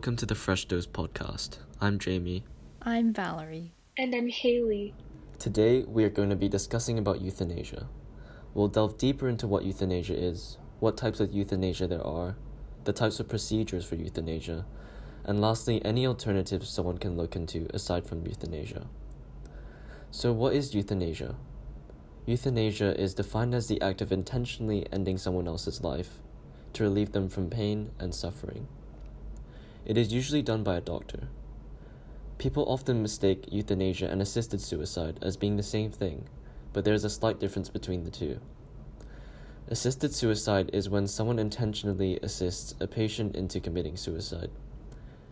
everyone, and welcome to the Fresh Dose podcast. I'm Jamie. I'm Valerie. And I'm Haley. Today, we are going to be discussing about euthanasia. We'll delve deeper into what euthanasia is, what types of euthanasia there are, the types of procedures for euthanasia, and lastly, any alternatives someone can look into aside from euthanasia. So, what is euthanasia? Euthanasia is defined as the act of intentionally ending someone else's life to relieve them from pain and suffering. It is usually done by a doctor. People often mistake euthanasia and assisted suicide as being the same thing, but there is a slight difference between the two. Assisted suicide is when someone intentionally assists a patient into committing suicide.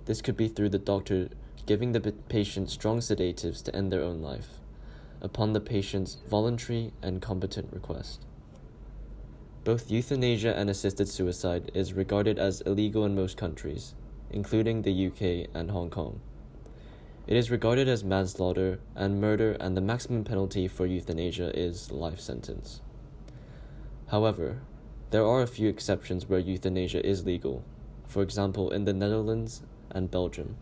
This could be through the doctor giving the patient strong sedatives to end their own life, upon the patient's voluntary and competent request. Both euthanasia and assisted suicide is regarded as illegal in most countries, including the UK and Hong Kong. It is regarded as manslaughter and murder, and the maximum penalty for euthanasia is life sentence. However, there are a few exceptions where euthanasia is legal, for example, in the Netherlands and Belgium.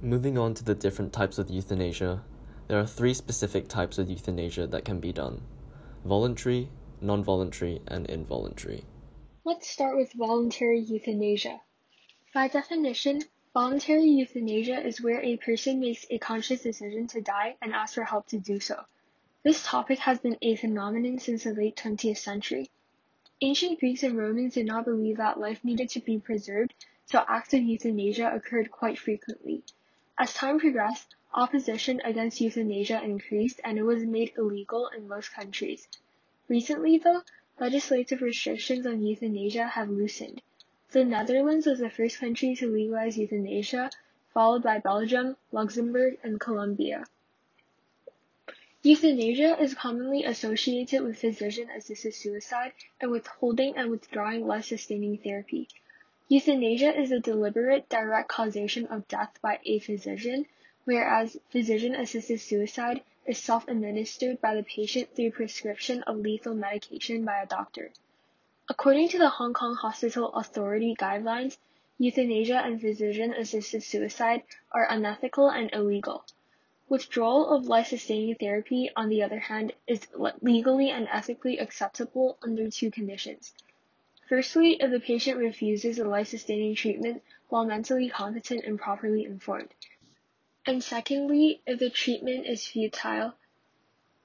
Moving on to the different types of euthanasia, there are three specific types of euthanasia that can be done voluntary, non voluntary, and involuntary. Let's start with voluntary euthanasia. By definition, voluntary euthanasia is where a person makes a conscious decision to die and asks for help to do so. This topic has been a phenomenon since the late 20th century. Ancient Greeks and Romans did not believe that life needed to be preserved, so acts of euthanasia occurred quite frequently. As time progressed, opposition against euthanasia increased and it was made illegal in most countries. Recently, though, legislative restrictions on euthanasia have loosened. The Netherlands was the first country to legalize euthanasia, followed by Belgium, Luxembourg, and Colombia. Euthanasia is commonly associated with physician-assisted suicide and withholding and withdrawing life-sustaining therapy. Euthanasia is the deliberate, direct causation of death by a physician, whereas physician-assisted suicide is self-administered by the patient through prescription of lethal medication by a doctor. According to the Hong Kong Hospital Authority guidelines, euthanasia and physician-assisted suicide are unethical and illegal. Withdrawal of life-sustaining therapy, on the other hand, is legally and ethically acceptable under two conditions. Firstly, if the patient refuses the life-sustaining treatment while mentally competent and properly informed. And secondly, if the treatment is futile.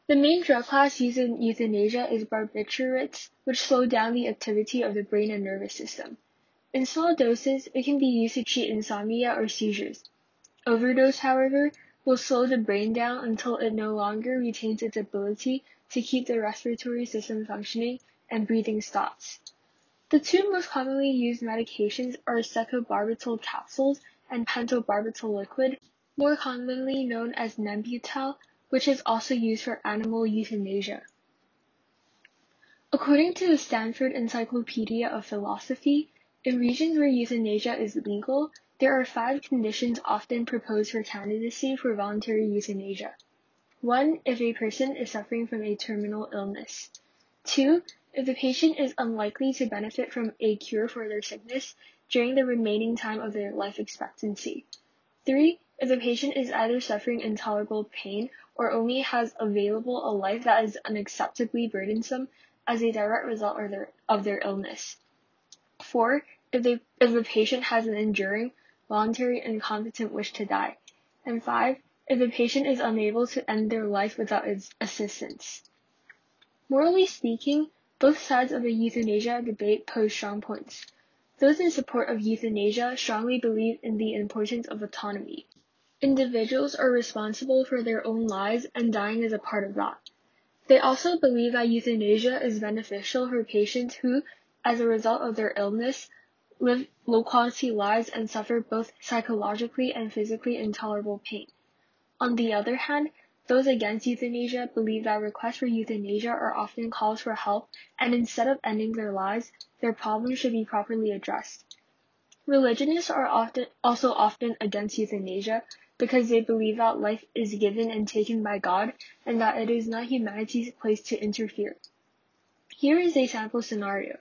The main drug class used in euthanasia is barbiturates, which slow down the activity of the brain and nervous system. In small doses, it can be used to treat insomnia or seizures. Overdose, however, will slow the brain down until it no longer retains its ability to keep the respiratory system functioning and breathing stops. The two most commonly used medications are secobarbital capsules and pentobarbital liquid, more commonly known as Nembutal, which is also used for animal euthanasia. According to the Stanford Encyclopedia of Philosophy, in regions where euthanasia is legal, there are five conditions often proposed for candidacy for voluntary euthanasia. 1. If a person is suffering from a terminal illness. 2. If the patient is unlikely to benefit from a cure for their sickness during the remaining time of their life expectancy. 3 if the patient is either suffering intolerable pain or only has available a life that is unacceptably burdensome as a direct result of their, of their illness. 4. If, they, if the patient has an enduring, voluntary, and competent wish to die. And 5. If the patient is unable to end their life without its assistance. Morally speaking, both sides of the euthanasia debate pose strong points. Those in support of euthanasia strongly believe in the importance of autonomy. Individuals are responsible for their own lives and dying is a part of that. They also believe that euthanasia is beneficial for patients who, as a result of their illness, live low quality lives and suffer both psychologically and physically intolerable pain. On the other hand, those against euthanasia believe that requests for euthanasia are often calls for help and instead of ending their lives, their problems should be properly addressed. Religionists are often, also often against euthanasia because they believe that life is given and taken by God and that it is not humanity's place to interfere. Here is a sample scenario.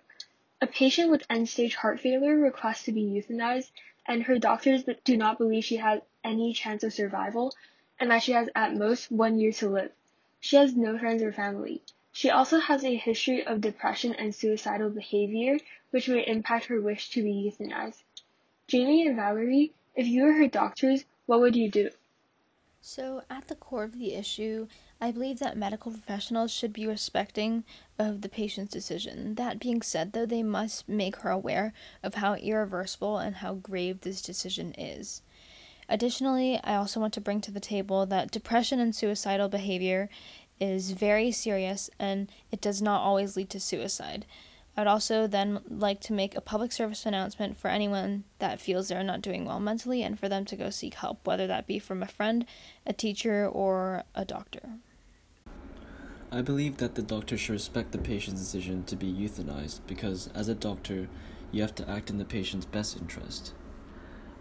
A patient with end stage heart failure requests to be euthanized, and her doctors do not believe she has any chance of survival and that she has at most one year to live. She has no friends or family. She also has a history of depression and suicidal behavior, which may impact her wish to be euthanized. Jamie and Valerie, if you were her doctors, what would you do? So, at the core of the issue, I believe that medical professionals should be respecting of the patient's decision. That being said, though, they must make her aware of how irreversible and how grave this decision is. Additionally, I also want to bring to the table that depression and suicidal behavior is very serious and it does not always lead to suicide. I'd also then like to make a public service announcement for anyone that feels they're not doing well mentally and for them to go seek help, whether that be from a friend, a teacher, or a doctor. I believe that the doctor should respect the patient's decision to be euthanized because, as a doctor, you have to act in the patient's best interest.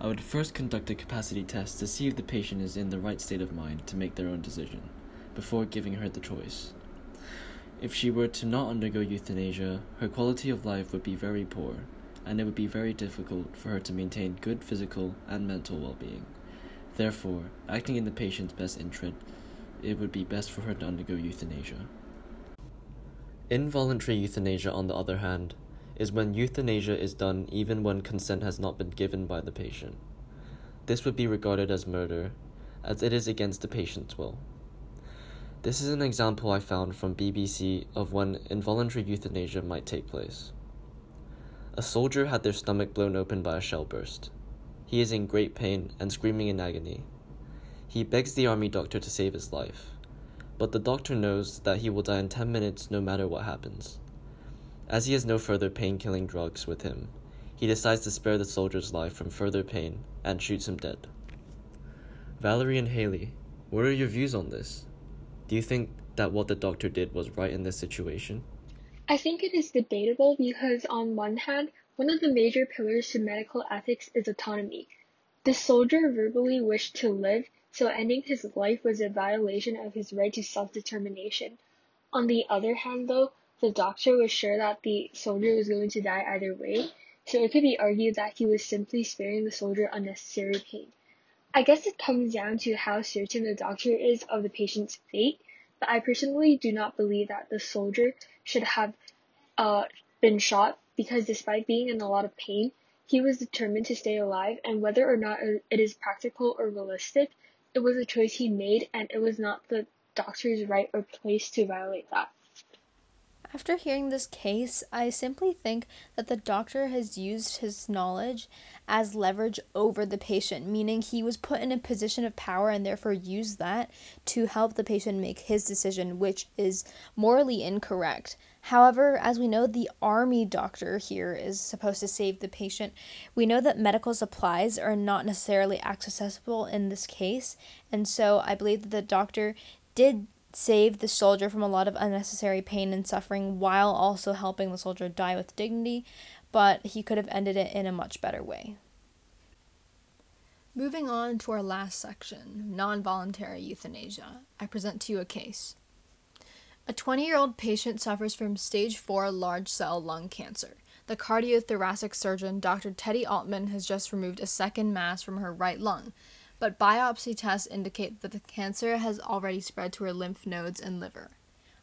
I would first conduct a capacity test to see if the patient is in the right state of mind to make their own decision, before giving her the choice. If she were to not undergo euthanasia, her quality of life would be very poor, and it would be very difficult for her to maintain good physical and mental well being. Therefore, acting in the patient's best interest, it would be best for her to undergo euthanasia. Involuntary euthanasia, on the other hand, is when euthanasia is done even when consent has not been given by the patient. This would be regarded as murder, as it is against the patient's will. This is an example I found from BBC of when involuntary euthanasia might take place. A soldier had their stomach blown open by a shell burst. He is in great pain and screaming in agony. He begs the army doctor to save his life, but the doctor knows that he will die in 10 minutes no matter what happens. As he has no further pain killing drugs with him, he decides to spare the soldier's life from further pain and shoots him dead. Valerie and Haley, what are your views on this? Do you think that what the doctor did was right in this situation? I think it is debatable because, on one hand, one of the major pillars to medical ethics is autonomy. The soldier verbally wished to live, so ending his life was a violation of his right to self determination. On the other hand, though, the doctor was sure that the soldier was going to die either way, so it could be argued that he was simply sparing the soldier unnecessary pain. I guess it comes down to how certain the doctor is of the patient's fate, but I personally do not believe that the soldier should have uh, been shot because despite being in a lot of pain, he was determined to stay alive, and whether or not it is practical or realistic, it was a choice he made, and it was not the doctor's right or place to violate that. After hearing this case, I simply think that the doctor has used his knowledge as leverage over the patient, meaning he was put in a position of power and therefore used that to help the patient make his decision, which is morally incorrect. However, as we know, the army doctor here is supposed to save the patient. We know that medical supplies are not necessarily accessible in this case, and so I believe that the doctor did saved the soldier from a lot of unnecessary pain and suffering while also helping the soldier die with dignity, but he could have ended it in a much better way. Moving on to our last section non voluntary euthanasia, I present to you a case. A 20 year old patient suffers from stage 4 large cell lung cancer. The cardiothoracic surgeon, Dr. Teddy Altman, has just removed a second mass from her right lung, but biopsy tests indicate that the cancer has already spread to her lymph nodes and liver.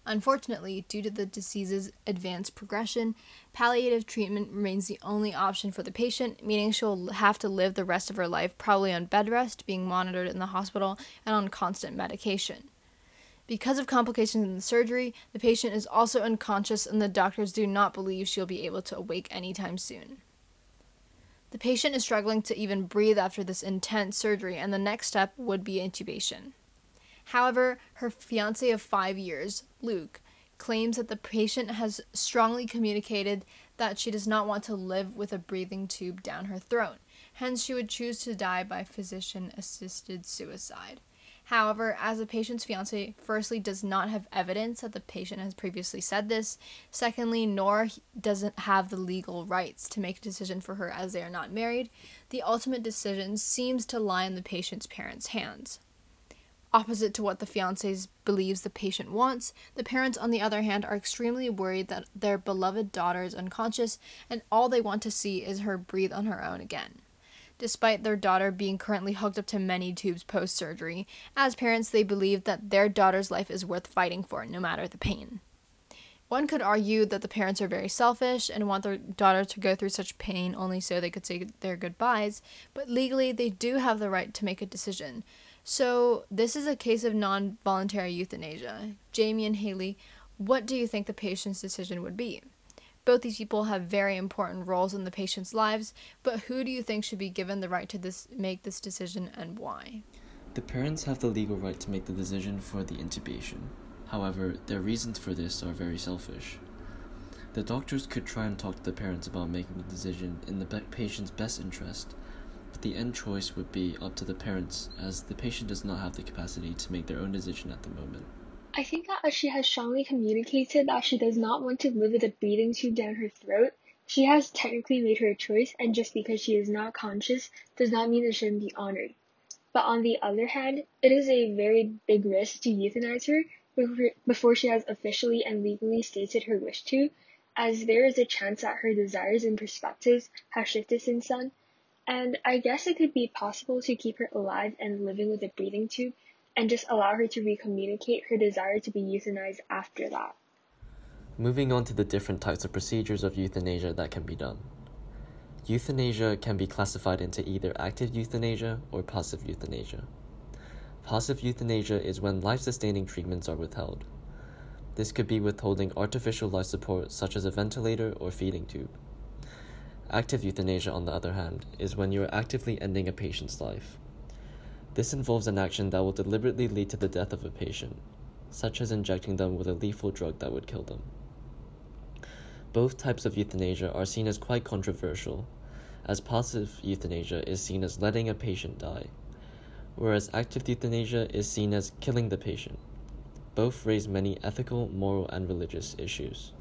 Unfortunately, due to the disease's advanced progression, palliative treatment remains the only option for the patient, meaning she'll have to live the rest of her life probably on bed rest, being monitored in the hospital, and on constant medication. Because of complications in the surgery, the patient is also unconscious, and the doctors do not believe she'll be able to awake anytime soon. The patient is struggling to even breathe after this intense surgery, and the next step would be intubation. However, her fiance of five years, Luke, claims that the patient has strongly communicated that she does not want to live with a breathing tube down her throat, hence, she would choose to die by physician assisted suicide. However, as the patient's fiance firstly does not have evidence that the patient has previously said this, secondly, nor doesn't have the legal rights to make a decision for her as they are not married, the ultimate decision seems to lie in the patient's parents' hands. Opposite to what the fiance believes the patient wants, the parents, on the other hand, are extremely worried that their beloved daughter is unconscious and all they want to see is her breathe on her own again. Despite their daughter being currently hooked up to many tubes post surgery, as parents, they believe that their daughter's life is worth fighting for, no matter the pain. One could argue that the parents are very selfish and want their daughter to go through such pain only so they could say their goodbyes, but legally they do have the right to make a decision. So, this is a case of non voluntary euthanasia. Jamie and Haley, what do you think the patient's decision would be? Both these people have very important roles in the patient's lives, but who do you think should be given the right to this make this decision and why? The parents have the legal right to make the decision for the intubation. However, their reasons for this are very selfish. The doctors could try and talk to the parents about making the decision in the patient's best interest, but the end choice would be up to the parents as the patient does not have the capacity to make their own decision at the moment. I think that as she has strongly communicated that she does not want to live with a breathing tube down her throat, she has technically made her choice, and just because she is not conscious does not mean it shouldn't be honored. But on the other hand, it is a very big risk to euthanize her before she has officially and legally stated her wish to, as there is a chance that her desires and perspectives have shifted since then. And I guess it could be possible to keep her alive and living with a breathing tube and just allow her to recommunicate her desire to be euthanized after that. Moving on to the different types of procedures of euthanasia that can be done. Euthanasia can be classified into either active euthanasia or passive euthanasia. Passive euthanasia is when life sustaining treatments are withheld. This could be withholding artificial life support, such as a ventilator or feeding tube. Active euthanasia, on the other hand, is when you are actively ending a patient's life. This involves an action that will deliberately lead to the death of a patient, such as injecting them with a lethal drug that would kill them. Both types of euthanasia are seen as quite controversial, as passive euthanasia is seen as letting a patient die, whereas active euthanasia is seen as killing the patient. Both raise many ethical, moral, and religious issues.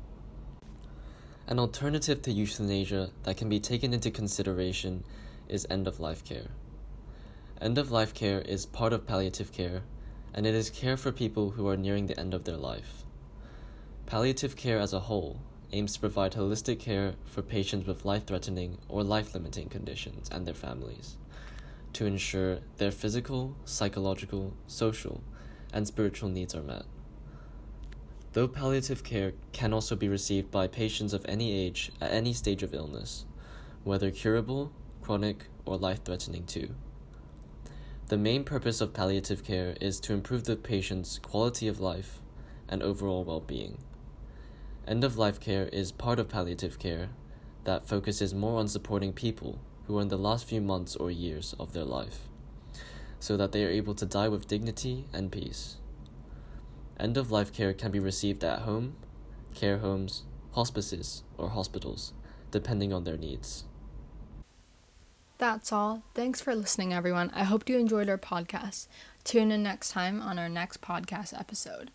An alternative to euthanasia that can be taken into consideration is end of life care. End of life care is part of palliative care, and it is care for people who are nearing the end of their life. Palliative care as a whole aims to provide holistic care for patients with life threatening or life limiting conditions and their families to ensure their physical, psychological, social, and spiritual needs are met. Though palliative care can also be received by patients of any age at any stage of illness, whether curable, chronic, or life threatening too. The main purpose of palliative care is to improve the patient's quality of life and overall well being. End of life care is part of palliative care that focuses more on supporting people who are in the last few months or years of their life, so that they are able to die with dignity and peace. End of life care can be received at home, care homes, hospices, or hospitals, depending on their needs. That's all. Thanks for listening, everyone. I hope you enjoyed our podcast. Tune in next time on our next podcast episode.